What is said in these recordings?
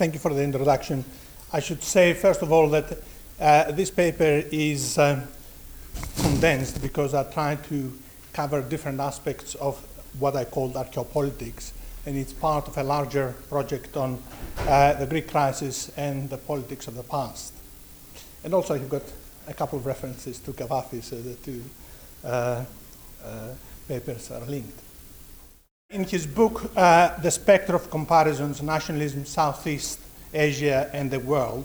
thank you for the introduction. I should say, first of all, that uh, this paper is um, condensed because I tried to cover different aspects of what I called archaeopolitics, and it's part of a larger project on uh, the Greek crisis and the politics of the past. And also, you've got a couple of references to Kavafis, so the two uh, uh, papers are linked. In his book, uh, The Spectre of Comparisons Nationalism, Southeast Asia, and the World,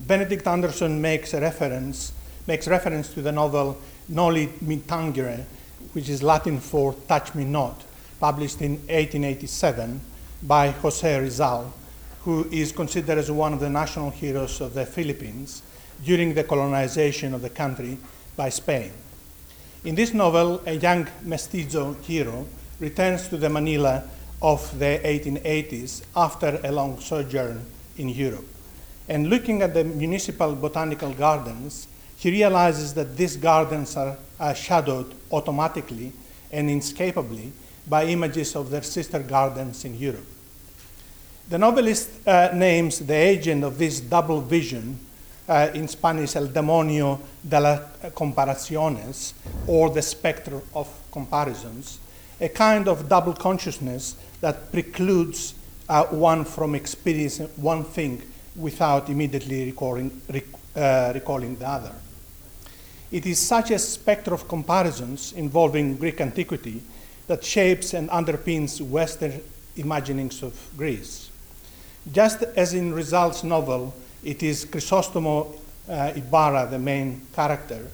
Benedict Anderson makes reference, makes reference to the novel Noli Me Tangere, which is Latin for Touch Me Not, published in 1887 by Jose Rizal, who is considered as one of the national heroes of the Philippines during the colonization of the country by Spain. In this novel, a young mestizo hero returns to the Manila of the 1880s after a long sojourn in Europe. And looking at the municipal botanical gardens, he realizes that these gardens are, are shadowed automatically and inescapably by images of their sister gardens in Europe. The novelist uh, names the agent of this double vision, uh, in Spanish, el demonio de las comparaciones, or the spectre of comparisons, a kind of double consciousness that precludes uh, one from experiencing one thing without immediately recalling, rec- uh, recalling the other. It is such a spectre of comparisons involving Greek antiquity that shapes and underpins Western imaginings of Greece. Just as in Rizal's novel, it is Chrysostomo uh, Ibarra, the main character,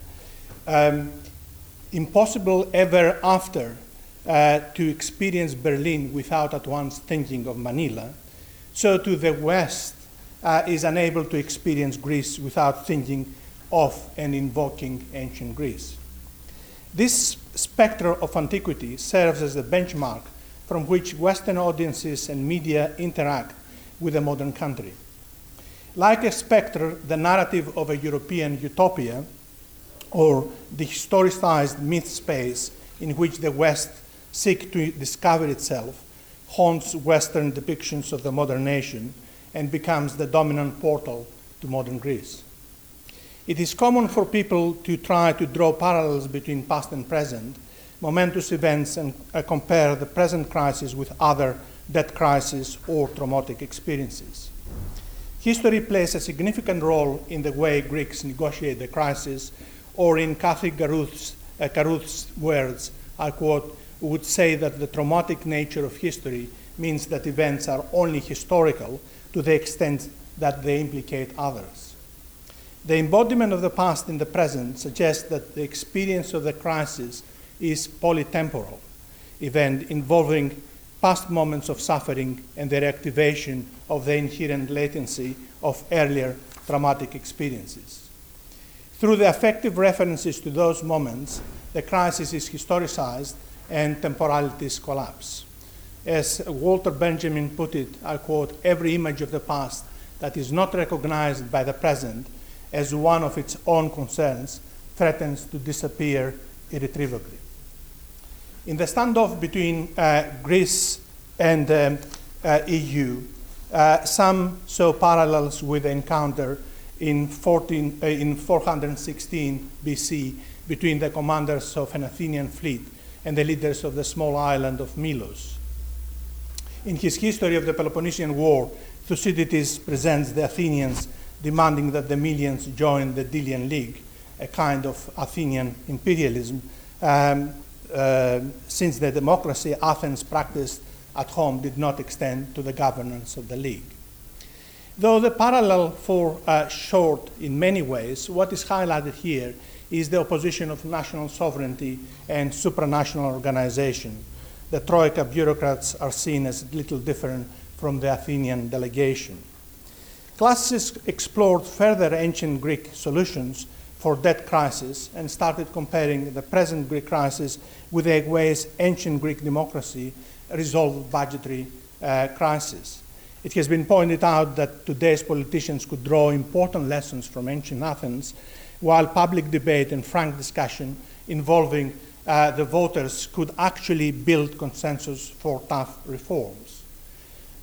um, impossible ever after uh, to experience Berlin without at once thinking of Manila, so to the West uh, is unable to experience Greece without thinking of and invoking ancient Greece. This spectre of antiquity serves as the benchmark from which Western audiences and media interact with a modern country. Like a spectre, the narrative of a European utopia, or the historicized myth space in which the West seeks to discover itself, haunts Western depictions of the modern nation and becomes the dominant portal to modern Greece. It is common for people to try to draw parallels between past and present, momentous events, and uh, compare the present crisis with other death crises or traumatic experiences. History plays a significant role in the way Greeks negotiate the crisis, or in Cathy Caruth's, uh, words, I quote, would say that the traumatic nature of history means that events are only historical to the extent that they implicate others. The embodiment of the past in the present suggests that the experience of the crisis is polytemporal event involving past moments of suffering and the reactivation of the inherent latency of earlier traumatic experiences. Through the affective references to those moments, the crisis is historicized and temporalities collapse. As Walter Benjamin put it, I quote, every image of the past that is not recognized by the present as one of its own concerns threatens to disappear irretrievably. In the standoff between uh, Greece and um, uh, EU, uh, some saw parallels with the encounter in, 14, uh, in 416 BC between the commanders of an Athenian fleet and the leaders of the small island of Milos. In his history of the Peloponnesian War, Thucydides presents the Athenians demanding that the Melians join the Delian League, a kind of Athenian imperialism, um, uh, since the democracy Athens practiced at home did not extend to the governance of the League. Though the parallel for uh, short in many ways, what is highlighted here is the opposition of national sovereignty and supranational organization. The Troika bureaucrats are seen as little different from the Athenian delegation. Classicists explored further ancient Greek solutions for that crisis and started comparing the present Greek crisis with the ways ancient Greek democracy resolved budgetary uh, crisis. It has been pointed out that today's politicians could draw important lessons from ancient Athens while public debate and frank discussion involving uh, the voters could actually build consensus for tough reforms.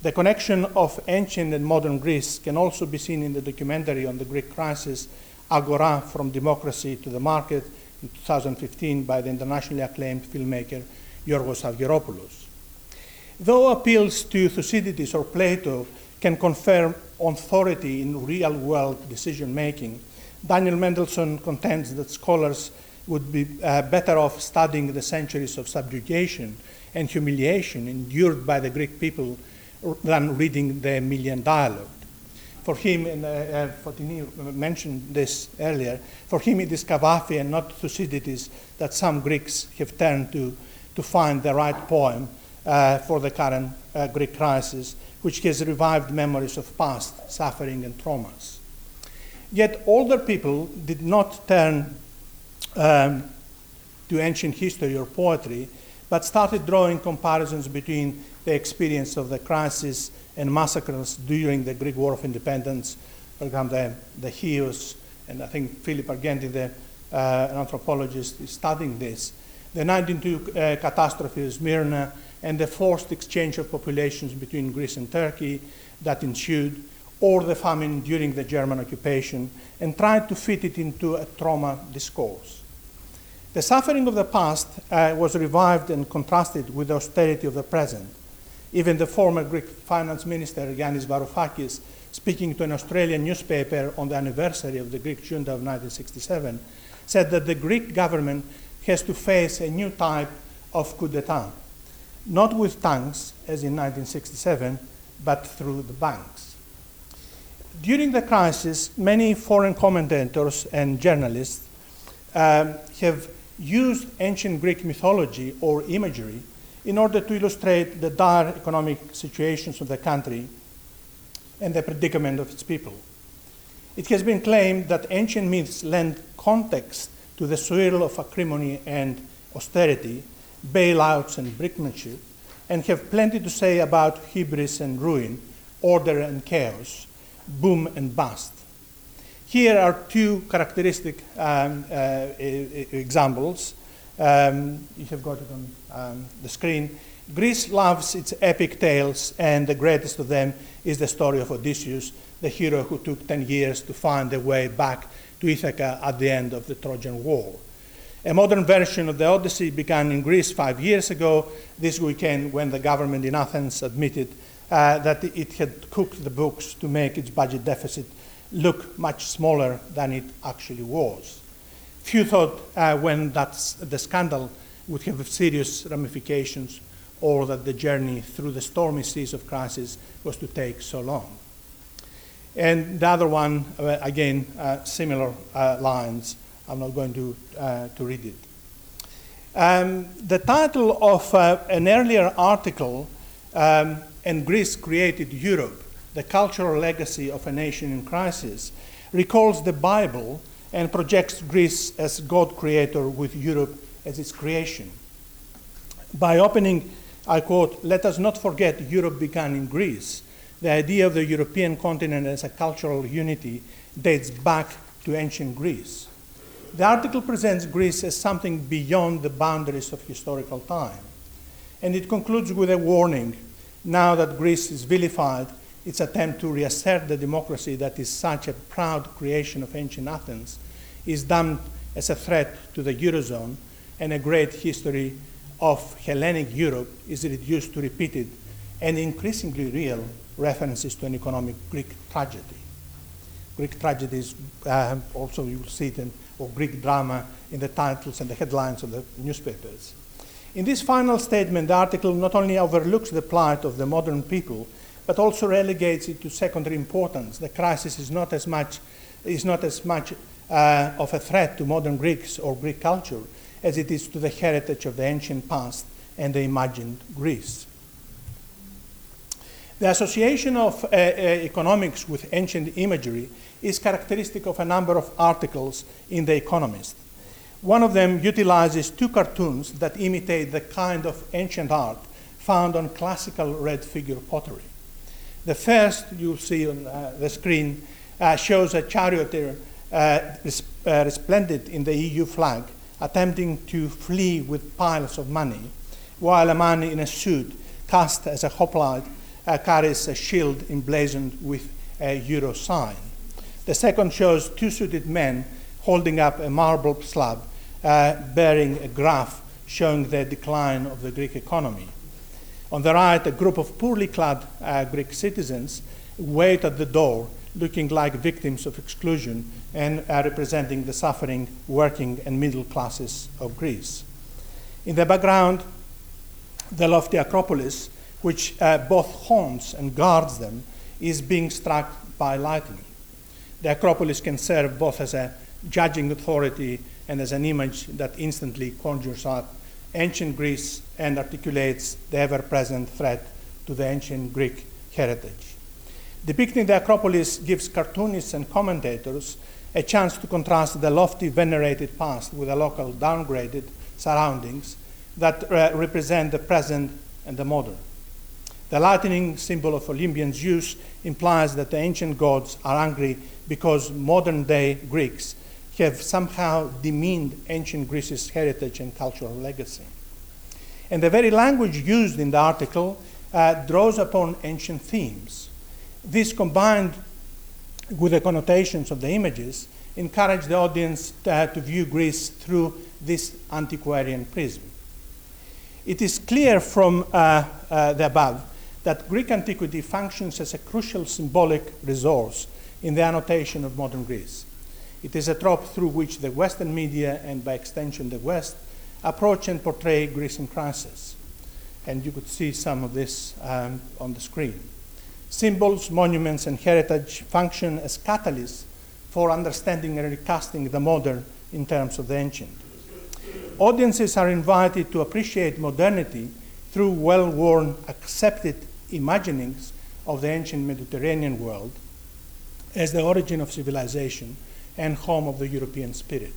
The connection of ancient and modern Greece can also be seen in the documentary on the Greek crisis, Agora From Democracy to the Market, in 2015 by the internationally acclaimed filmmaker Yorgos Avgeropoulos. Though appeals to Thucydides or Plato can confirm authority in real world decision making, Daniel Mendelsohn contends that scholars would be uh, better off studying the centuries of subjugation and humiliation endured by the Greek people than reading the Melian dialogue. For him, and uh, uh, Fotini mentioned this earlier, for him it is Cavafy and not Thucydides that some Greeks have turned to to find the right poem uh, for the current uh, Greek crisis, which has revived memories of past suffering and traumas. Yet older people did not turn um, to ancient history or poetry, but started drawing comparisons between the experience of the crisis and massacres during the Greek War of Independence, for example, the, the Chios, and I think Philip Argenti, the, uh, an anthropologist, is studying this. The 1902 uh, catastrophe of Smyrna and the forced exchange of populations between Greece and Turkey that ensued, or the famine during the German occupation, and tried to fit it into a trauma discourse. The suffering of the past uh, was revived and contrasted with the austerity of the present. Even the former Greek finance minister, Yanis Varoufakis, speaking to an Australian newspaper on the anniversary of the Greek junta of 1967, said that the Greek government has to face a new type of coup d'etat, not with tanks, as in 1967, but through the banks. During the crisis, many foreign commentators and journalists um, have used ancient Greek mythology or imagery in order to illustrate the dire economic situations of the country and the predicament of its people. It has been claimed that ancient myths lend context to the swirl of acrimony and austerity, bailouts and brinkmanship, and have plenty to say about hubris and ruin, order and chaos, boom and bust. Here are two characteristic um, uh, examples. Um, you have got it on um, the screen. Greece loves its epic tales, and the greatest of them is the story of Odysseus, the hero who took 10 years to find the way back to Ithaca at the end of the Trojan War. A modern version of the Odyssey began in Greece five years ago, this weekend, when the government in Athens admitted uh, that it had cooked the books to make its budget deficit look much smaller than it actually was. Few thought uh, when that's, the scandal would have serious ramifications or that the journey through the stormy seas of crisis was to take so long. And the other one, uh, again, uh, similar uh, lines. I'm not going to, uh, to read it. Um, the title of uh, an earlier article, um, And Greece Created Europe, the cultural legacy of a nation in crisis, recalls the Bible and projects Greece as God creator with Europe as its creation. By opening, I quote, let us not forget Europe began in Greece. The idea of the European continent as a cultural unity dates back to ancient Greece. The article presents Greece as something beyond the boundaries of historical time. And it concludes with a warning now that Greece is vilified its attempt to reassert the democracy that is such a proud creation of ancient Athens is dumped as a threat to the Eurozone, and a great history of Hellenic Europe is reduced to repeated and increasingly real references to an economic Greek tragedy. Greek tragedies, uh, also you will see it in, or Greek drama in the titles and the headlines of the newspapers. In this final statement, the article not only overlooks the plight of the modern people, but also relegates it to secondary importance. The crisis is not as much, is not as much uh, of a threat to modern Greeks or Greek culture as it is to the heritage of the ancient past and the imagined Greece. The association of uh, uh, economics with ancient imagery is characteristic of a number of articles in The Economist. One of them utilizes two cartoons that imitate the kind of ancient art found on classical red figure pottery. The first you'll see on uh, the screen uh, shows a charioteer uh, uh, resplendent in the EU flag attempting to flee with piles of money, while a man in a suit cast as a hoplite uh, carries a shield emblazoned with a euro sign. The second shows two suited men holding up a marble slab bearing a graph showing the decline of the Greek economy. On the right, a group of poorly clad uh, Greek citizens wait at the door, looking like victims of exclusion and uh, representing the suffering working and middle classes of Greece. In the background, the lofty Acropolis, which uh, both haunts and guards them, is being struck by lightning. The Acropolis can serve both as a judging authority and as an image that instantly conjures up ancient Greece and articulates the ever present threat to the ancient Greek heritage. Depicting the Acropolis gives cartoonists and commentators a chance to contrast the lofty, venerated past with the local, downgraded surroundings that uh, represent the present and the modern. The lightning symbol of Olympian Zeus implies that the ancient gods are angry because modern day Greeks have somehow demeaned ancient Greece's heritage and cultural legacy. And the very language used in the article uh, draws upon ancient themes. This combined with the connotations of the images encourage the audience to, uh, to view Greece through this antiquarian prism. It is clear from uh, uh, the above that Greek antiquity functions as a crucial symbolic resource in the annotation of modern Greece. It is a trope through which the Western media, and by extension the West, approach and portray Greece in crisis. And you could see some of this um, on the screen. Symbols, monuments, and heritage function as catalysts for understanding and recasting the modern in terms of the ancient. Audiences are invited to appreciate modernity through well worn, accepted imaginings of the ancient Mediterranean world as the origin of civilization and home of the European spirit.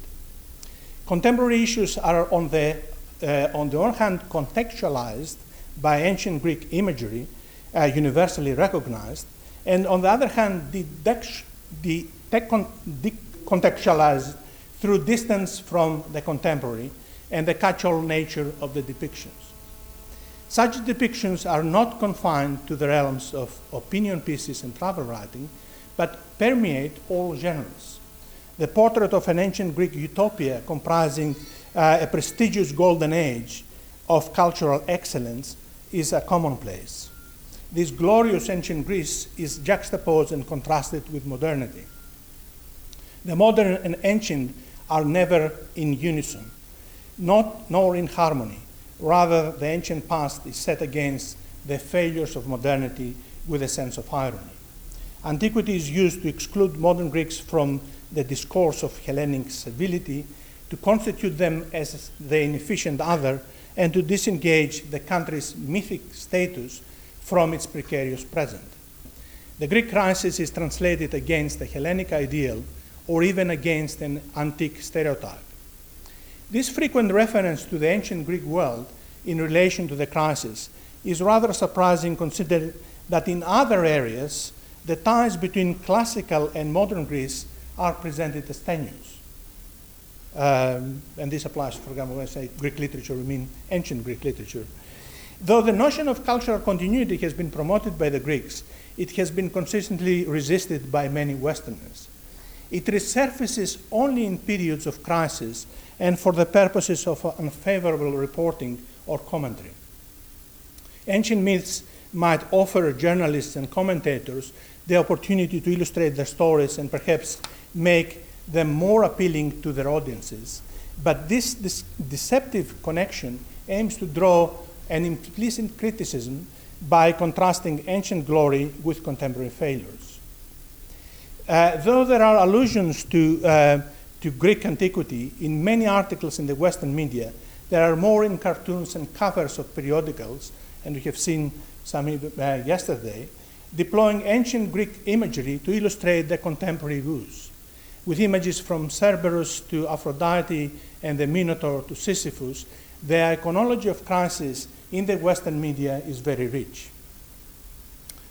Contemporary issues are, on the, uh, on the one hand, contextualized by ancient Greek imagery, uh, universally recognized, and on the other hand, decontextualized through distance from the contemporary and the cultural nature of the depictions. Such depictions are not confined to the realms of opinion pieces and travel writing, but permeate all genres the portrait of an ancient Greek utopia comprising uh, a prestigious golden age of cultural excellence is a commonplace. This glorious ancient Greece is juxtaposed and contrasted with modernity. The modern and ancient are never in unison, not nor in harmony. Rather, the ancient past is set against the failures of modernity with a sense of irony. Antiquity is used to exclude modern Greeks from the discourse of Hellenic civility, to constitute them as the inefficient other, and to disengage the country's mythic status from its precarious present. The Greek crisis is translated against the Hellenic ideal or even against an antique stereotype. This frequent reference to the ancient Greek world in relation to the crisis is rather surprising considering that in other areas the ties between classical and modern Greece are presented as tenuous. Um, and this applies, for example, when I say Greek literature, we mean ancient Greek literature. Though the notion of cultural continuity has been promoted by the Greeks, it has been consistently resisted by many Westerners. It resurfaces only in periods of crisis and for the purposes of unfavorable reporting or commentary. Ancient myths might offer journalists and commentators the opportunity to illustrate their stories and perhaps make them more appealing to their audiences. But this, this deceptive connection aims to draw an implicit criticism by contrasting ancient glory with contemporary failures. Uh, though there are allusions to, uh, to Greek antiquity in many articles in the Western media, there are more in cartoons and covers of periodicals, and we have seen some uh, yesterday, deploying ancient Greek imagery to illustrate the contemporary views with images from Cerberus to Aphrodite and the Minotaur to Sisyphus, the iconology of crisis in the Western media is very rich.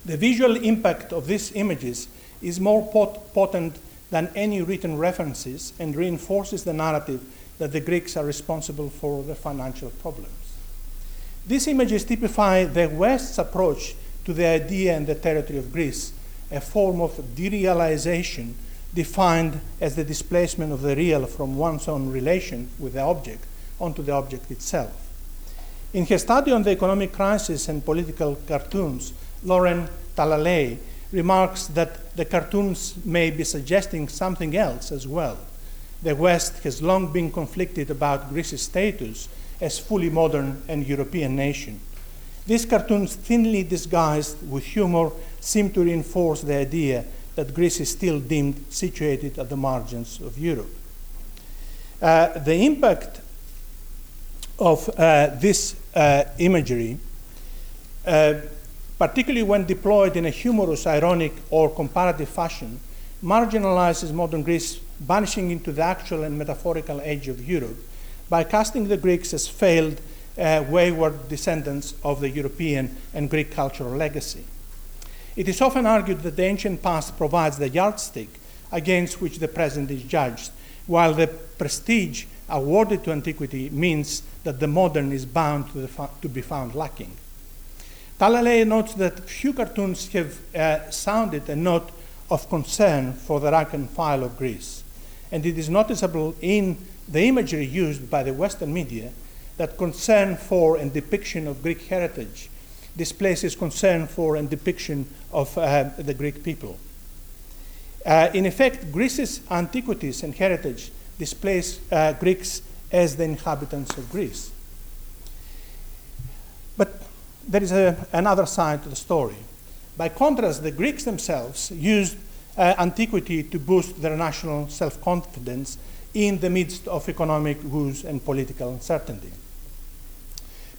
The visual impact of these images is more pot- potent than any written references and reinforces the narrative that the Greeks are responsible for the financial problems. These images typify the West's approach to the idea and the territory of Greece, a form of derealization defined as the displacement of the real from one's own relation with the object onto the object itself. In her study on the economic crisis and political cartoons, Lauren Talalay remarks that the cartoons may be suggesting something else as well. The West has long been conflicted about Greece's status as fully modern and European nation. These cartoons, thinly disguised with humor, seem to reinforce the idea that Greece is still deemed situated at the margins of Europe. Uh, the impact of uh, this uh, imagery, uh, particularly when deployed in a humorous, ironic, or comparative fashion, marginalizes modern Greece, vanishing into the actual and metaphorical age of Europe by casting the Greeks as failed, uh, wayward descendants of the European and Greek cultural legacy. It is often argued that the ancient past provides the yardstick against which the present is judged, while the prestige awarded to antiquity means that the modern is bound to, to be found lacking. Talalay notes that few cartoons have uh, sounded a note of concern for the rank and file of Greece, and it is noticeable in the imagery used by the Western media that concern for and depiction of Greek heritage displaces concern for and depiction of uh, the Greek people. Uh, in effect, Greece's antiquities and heritage displace uh, Greeks as the inhabitants of Greece. But there is a, another side to the story. By contrast, the Greeks themselves used uh, antiquity to boost their national self confidence in the midst of economic woes and political uncertainty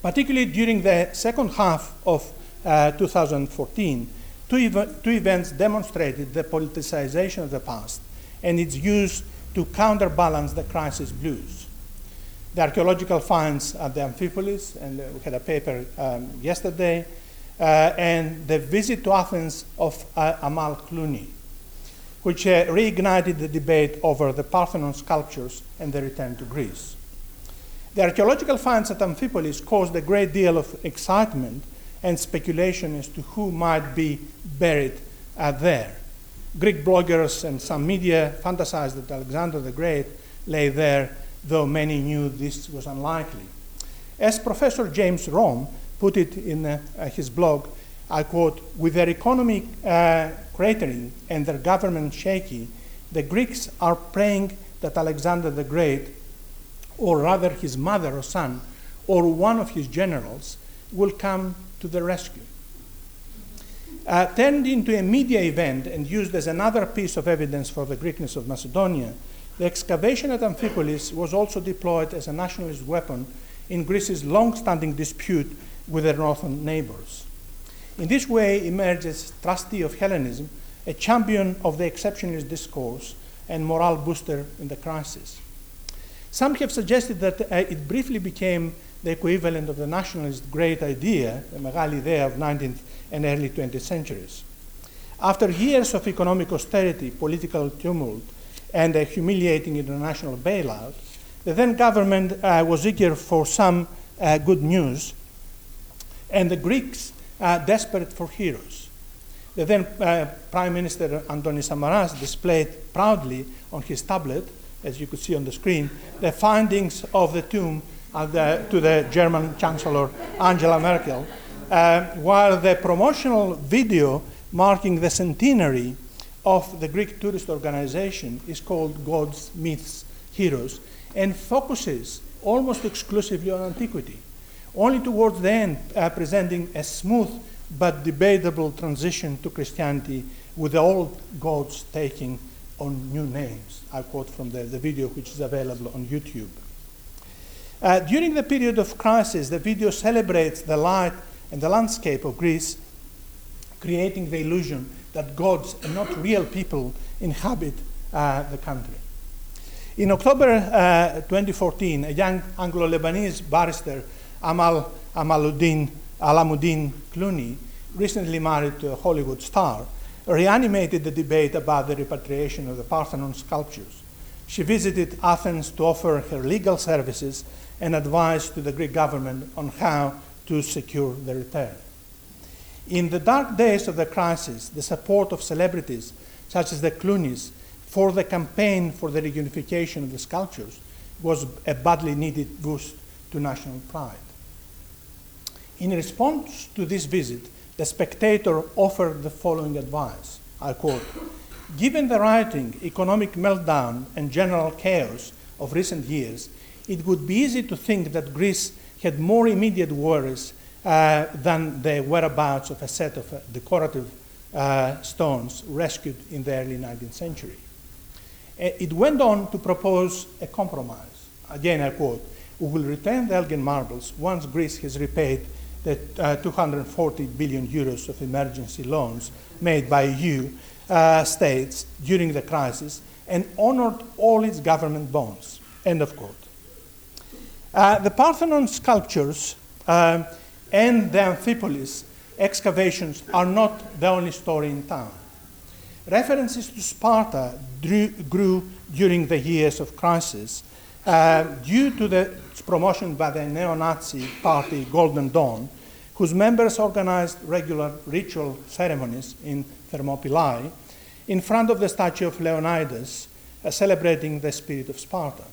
particularly during the second half of uh, 2014, two, ev- two events demonstrated the politicization of the past and its use to counterbalance the crisis blues. The archaeological finds at the Amphipolis, and uh, we had a paper um, yesterday, uh, and the visit to Athens of uh, Amal Clooney, which uh, reignited the debate over the Parthenon sculptures and the return to Greece. The archaeological finds at Amphipolis caused a great deal of excitement and speculation as to who might be buried uh, there. Greek bloggers and some media fantasized that Alexander the Great lay there, though many knew this was unlikely. As Professor James Romm put it in uh, his blog, I quote, with their economy uh, cratering and their government shaky, the Greeks are praying that Alexander the Great or rather his mother or son, or one of his generals, will come to the rescue. Uh, turned into a media event and used as another piece of evidence for the Greekness of Macedonia, the excavation at Amphipolis was also deployed as a nationalist weapon in Greece's long standing dispute with their northern neighbors. In this way emerges trustee of Hellenism, a champion of the exceptionalist discourse and morale booster in the crisis. Some have suggested that uh, it briefly became the equivalent of the nationalist great idea, the Megali idea of 19th and early 20th centuries. After years of economic austerity, political tumult, and a humiliating international bailout, the then government uh, was eager for some uh, good news, and the Greeks uh, desperate for heroes. The then uh, Prime Minister Antonis Samaras displayed proudly on his tablet as you could see on the screen, the findings of the tomb the, to the German Chancellor Angela Merkel, uh, while the promotional video marking the centenary of the Greek tourist organization is called Gods, Myths, Heroes, and focuses almost exclusively on antiquity, only towards the end uh, presenting a smooth but debatable transition to Christianity with the old gods taking on new names. I quote from the, the video, which is available on YouTube. Uh, during the period of crisis, the video celebrates the light and the landscape of Greece, creating the illusion that gods and not real people inhabit uh, the country. In October uh, 2014, a young Anglo Lebanese barrister, Amal Amaluddin Alamuddin Clooney, recently married to a Hollywood star, reanimated the debate about the repatriation of the Parthenon sculptures. She visited Athens to offer her legal services and advice to the Greek government on how to secure the return. In the dark days of the crisis, the support of celebrities such as the Clooneys for the campaign for the reunification of the sculptures was a badly needed boost to national pride. In response to this visit, the spectator offered the following advice I quote Given the rioting, economic meltdown, and general chaos of recent years, it would be easy to think that Greece had more immediate worries uh, than the whereabouts of a set of uh, decorative uh, stones rescued in the early 19th century. Uh, it went on to propose a compromise. Again, I quote, we will retain the Elgin marbles once Greece has repaid the uh, 240 billion euros of emergency loans made by EU uh, states during the crisis and honored all its government bonds. End of quote. Uh, the Parthenon sculptures um, and the Amphipolis excavations are not the only story in town. References to Sparta drew, grew during the years of crisis uh, due to the promotion by the neo Nazi party Golden Dawn, whose members organized regular ritual ceremonies in Thermopylae in front of the statue of Leonidas, uh, celebrating the spirit of Sparta.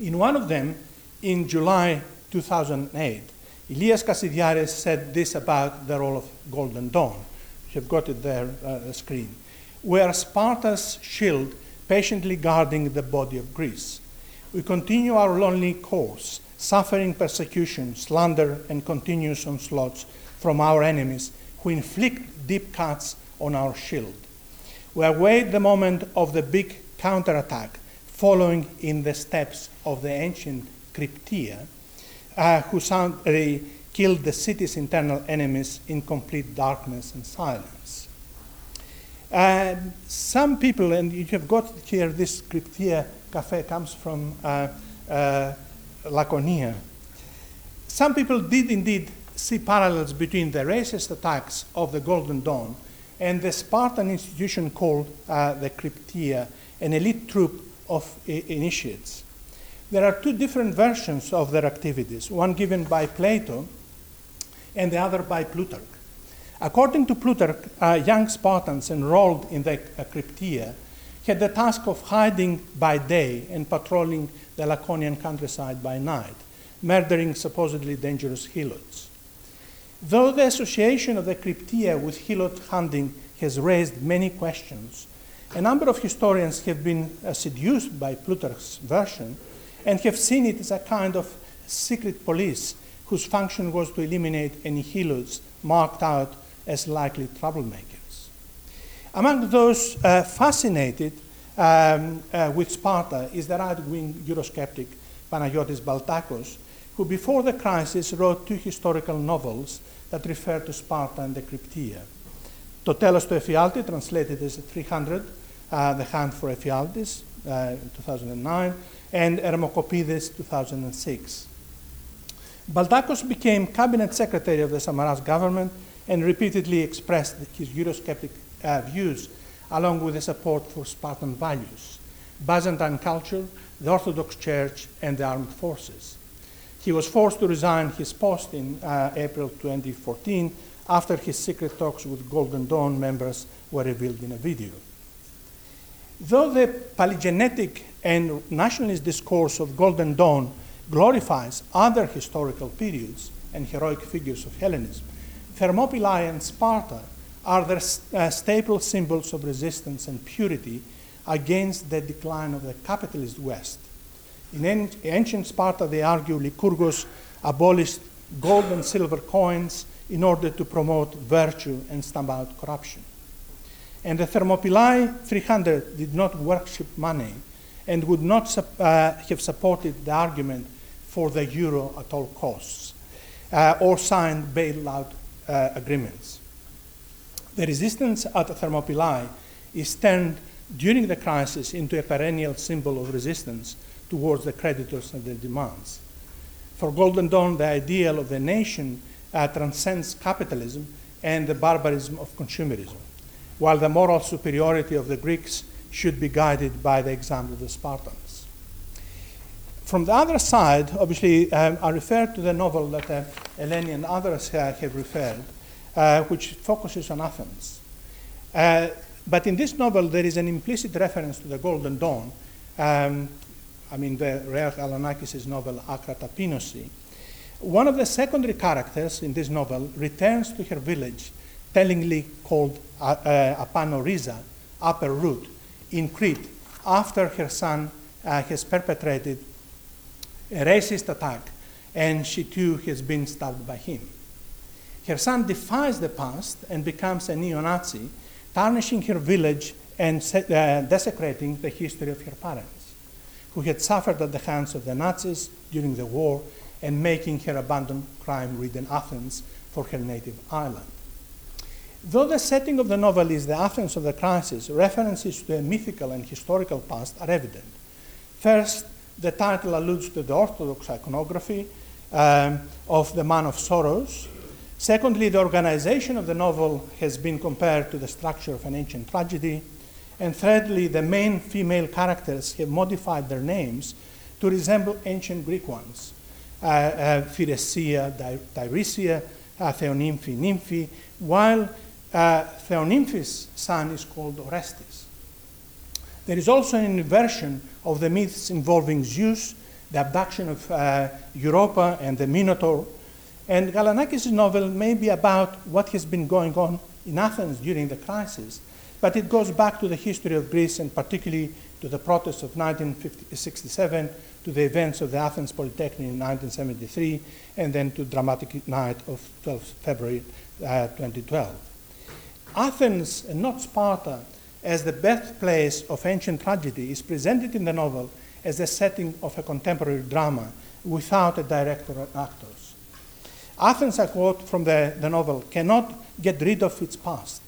In one of them, in July 2008, Elias Kassidiaris said this about the role of Golden Dawn. You have got it there uh, the screen. Where Sparta's shield patiently guarding the body of Greece. We continue our lonely course, suffering persecution, slander, and continuous onslaughts from our enemies who inflict deep cuts on our shield. We await the moment of the big counterattack following in the steps of the ancient Crypteia, uh, who soundly killed the city's internal enemies in complete darkness and silence. Uh, some people, and you have got here this Crypteia cafe comes from uh, uh, Laconia. Some people did indeed see parallels between the racist attacks of the Golden Dawn and the Spartan institution called uh, the Crypteia, an elite troop of initiates. There are two different versions of their activities, one given by Plato and the other by Plutarch. According to Plutarch, uh, young Spartans enrolled in the uh, Crypteia had the task of hiding by day and patrolling the Laconian countryside by night, murdering supposedly dangerous helots. Though the association of the Crypteia with helot hunting has raised many questions, a number of historians have been uh, seduced by Plutarch's version and have seen it as a kind of secret police whose function was to eliminate any helots marked out as likely troublemakers. Among those uh, fascinated um, uh, with Sparta is the right wing Eurosceptic Panagiotis Baltakos, who before the crisis wrote two historical novels that refer to Sparta and the Crypteia. Totelos to Ephialti, translated as 300, uh, The Hunt for Ephialtes, uh, 2009, and Hermokopides, 2006. Baltakos became cabinet secretary of the Samaras government and repeatedly expressed his Eurosceptic uh, views along with the support for Spartan values, Byzantine culture, the Orthodox Church, and the armed forces. He was forced to resign his post in uh, April 2014 after his secret talks with Golden Dawn members were revealed in a video. Though the palingenetic and nationalist discourse of Golden Dawn glorifies other historical periods and heroic figures of Hellenism, Thermopylae and Sparta are the uh, staple symbols of resistance and purity against the decline of the capitalist West in ancient Sparta, they argue Lycurgus abolished gold and silver coins in order to promote virtue and stamp out corruption. And the Thermopylae 300 did not worship money and would not uh, have supported the argument for the euro at all costs uh, or signed bailout uh, agreements. The resistance at Thermopylae is turned during the crisis into a perennial symbol of resistance towards the creditors and their demands. For Golden Dawn, the ideal of the nation uh, transcends capitalism and the barbarism of consumerism, while the moral superiority of the Greeks should be guided by the example of the Spartans. From the other side, obviously, um, I refer to the novel that uh, Eleni and others uh, have referred, uh, which focuses on Athens. Uh, but in this novel, there is an implicit reference to the Golden Dawn. Um, I mean, the Rhea Galanaki's novel Akra Tapinosi. One of the secondary characters in this novel returns to her village, tellingly called uh, uh, Apanoriza, Upper Root, in Crete, after her son uh, has perpetrated a racist attack and she too has been stabbed by him. Her son defies the past and becomes a neo Nazi, tarnishing her village and uh, desecrating the history of her parents, who had suffered at the hands of the Nazis during the war and making her abandon crime ridden Athens for her native island. Though the setting of the novel is the Athens of the crisis, references to a mythical and historical past are evident. First, the title alludes to the Orthodox iconography um, of the Man of Sorrows. Secondly, the organization of the novel has been compared to the structure of an ancient tragedy. And thirdly, the main female characters have modified their names to resemble ancient Greek ones uh, uh, Phyresia, Tiresias, uh, Theonymphi, Nymphi, while uh, Theonymphi's son is called Orestes. There is also an inversion of the myths involving Zeus, the abduction of uh, Europa, and the Minotaur. And Galanaki's novel may be about what has been going on in Athens during the crisis, but it goes back to the history of Greece and particularly to the protests of 1967, to the events of the Athens Polytechnic in 1973, and then to the dramatic night of 12 February uh, 2012. Athens, and not Sparta, as the birthplace of ancient tragedy, is presented in the novel as the setting of a contemporary drama without a director or actors. Athens, I quote from the, the novel, cannot get rid of its past.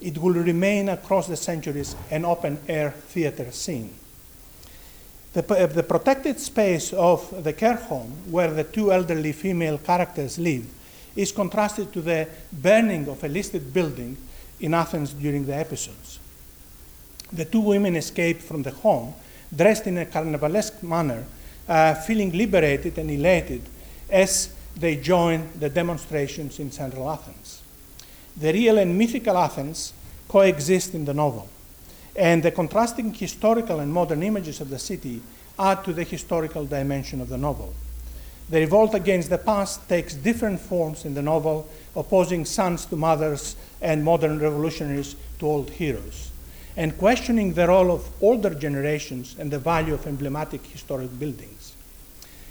It will remain across the centuries an open air theater scene. The, the protected space of the care home, where the two elderly female characters live, is contrasted to the burning of a listed building in Athens during the episodes. The two women escape from the home dressed in a carnivalesque manner, uh, feeling liberated and elated as they join the demonstrations in central Athens. The real and mythical Athens coexist in the novel, and the contrasting historical and modern images of the city add to the historical dimension of the novel. The revolt against the past takes different forms in the novel, opposing sons to mothers and modern revolutionaries to old heroes, and questioning the role of older generations and the value of emblematic historic buildings.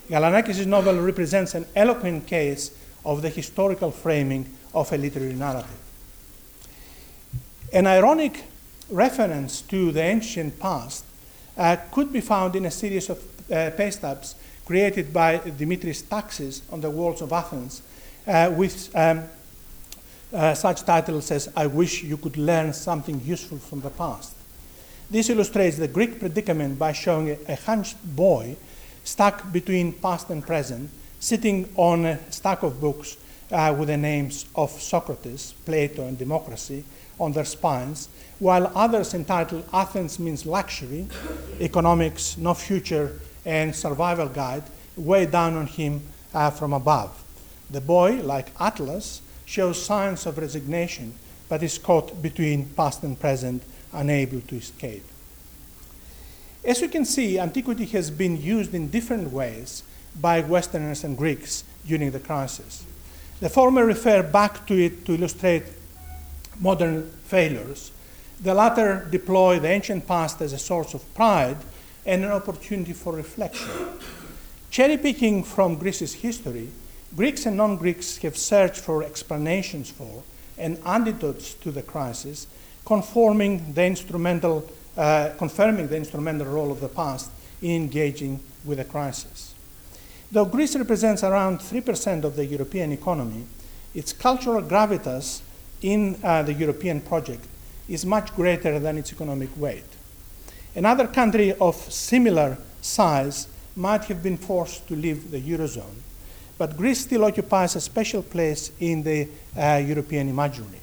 Galanaki's novel represents an eloquent case of the historical framing of a literary narrative. An ironic reference to the ancient past uh, could be found in a series of uh, paste-ups created by Dimitris Taxis on the walls of Athens, uh, with um, uh, such titles as I Wish You Could Learn Something Useful from the Past. This illustrates the Greek predicament by showing a, a hunched boy stuck between past and present, sitting on a stack of books uh, with the names of Socrates, Plato, and democracy on their spines, while others entitled Athens Means Luxury, Economics, No Future, and survival guide weigh down on him uh, from above. The boy, like Atlas, shows signs of resignation, but is caught between past and present, unable to escape. As you can see, antiquity has been used in different ways by Westerners and Greeks during the crisis. The former refer back to it to illustrate modern failures. The latter deploy the ancient past as a source of pride and an opportunity for reflection. Cherry picking from Greece's history, Greeks and non Greeks have searched for explanations for and antidotes to the crisis, conforming the instrumental, uh, confirming the instrumental role of the past in engaging with the crisis. Though Greece represents around 3% of the European economy, its cultural gravitas in uh, the European project is much greater than its economic weight. Another country of similar size might have been forced to leave the Eurozone, but Greece still occupies a special place in the uh, European imaginary.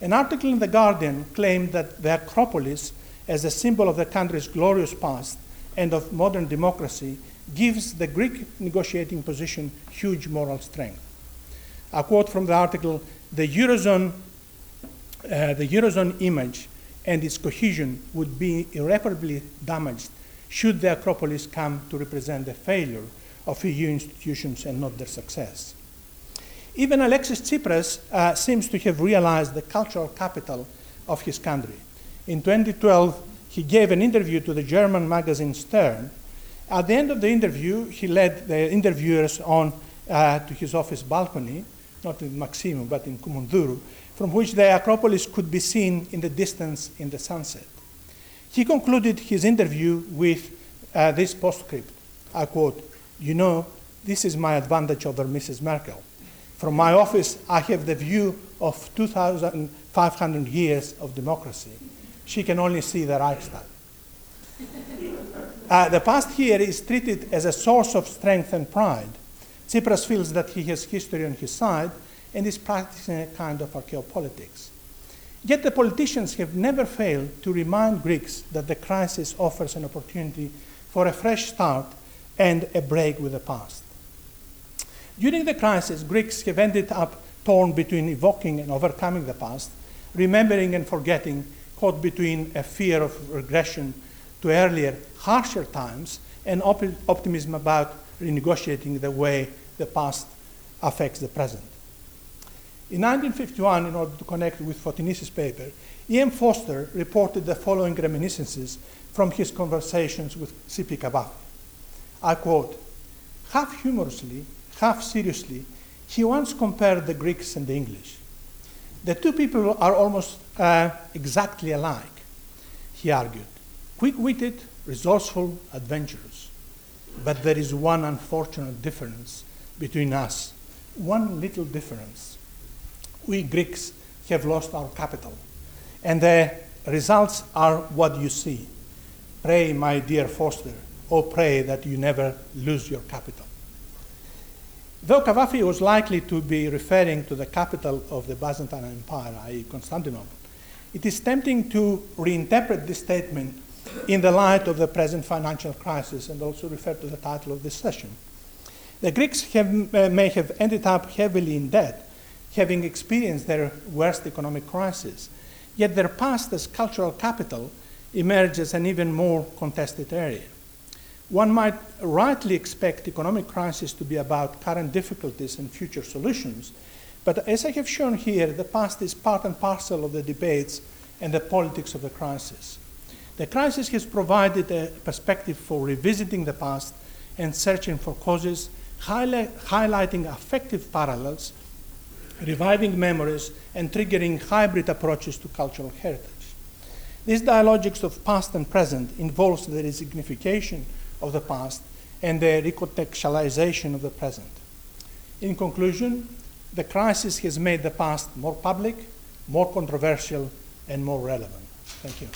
An article in The Guardian claimed that the Acropolis, as a symbol of the country's glorious past and of modern democracy, gives the Greek negotiating position huge moral strength. A quote from the article The Eurozone, uh, the Eurozone image and its cohesion would be irreparably damaged should the Acropolis come to represent the failure of EU institutions and not their success. Even Alexis Tsipras uh, seems to have realized the cultural capital of his country. In 2012, he gave an interview to the German magazine Stern. At the end of the interview, he led the interviewers on uh, to his office balcony, not in Maximou, but in Koumoundourou, from which the Acropolis could be seen in the distance in the sunset. He concluded his interview with uh, this postscript I quote, You know, this is my advantage over Mrs. Merkel. From my office, I have the view of 2,500 years of democracy. She can only see the Reichstag. uh, the past here is treated as a source of strength and pride. Tsipras feels that he has history on his side and is practicing a kind of archaeopolitics. Yet the politicians have never failed to remind Greeks that the crisis offers an opportunity for a fresh start and a break with the past. During the crisis, Greeks have ended up torn between evoking and overcoming the past, remembering and forgetting, caught between a fear of regression to earlier, harsher times and op- optimism about renegotiating the way the past affects the present. In 1951, in order to connect with Fotinis's paper, E.M. Forster reported the following reminiscences from his conversations with C.P. Kavafi. I quote, half humorously, half seriously, he once compared the Greeks and the English. The two people are almost uh, exactly alike, he argued quick witted, resourceful, adventurous. But there is one unfortunate difference between us, one little difference we Greeks have lost our capital. And the results are what you see. Pray, my dear Forster, oh, pray that you never lose your capital. Though Kavafi was likely to be referring to the capital of the Byzantine Empire, i.e., Constantinople, it is tempting to reinterpret this statement in the light of the present financial crisis and also refer to the title of this session. The Greeks have, uh, may have ended up heavily in debt having experienced their worst economic crisis. Yet their past as cultural capital emerges as an even more contested area. One might rightly expect economic crisis to be about current difficulties and future solutions, but as I have shown here, the past is part and parcel of the debates and the politics of the crisis. The crisis has provided a perspective for revisiting the past and searching for causes, highlight, highlighting affective parallels reviving memories, and triggering hybrid approaches to cultural heritage. This dialogics of past and present involves the resignification of the past and the recontextualization of the present. In conclusion, the crisis has made the past more public, more controversial, and more relevant. Thank you.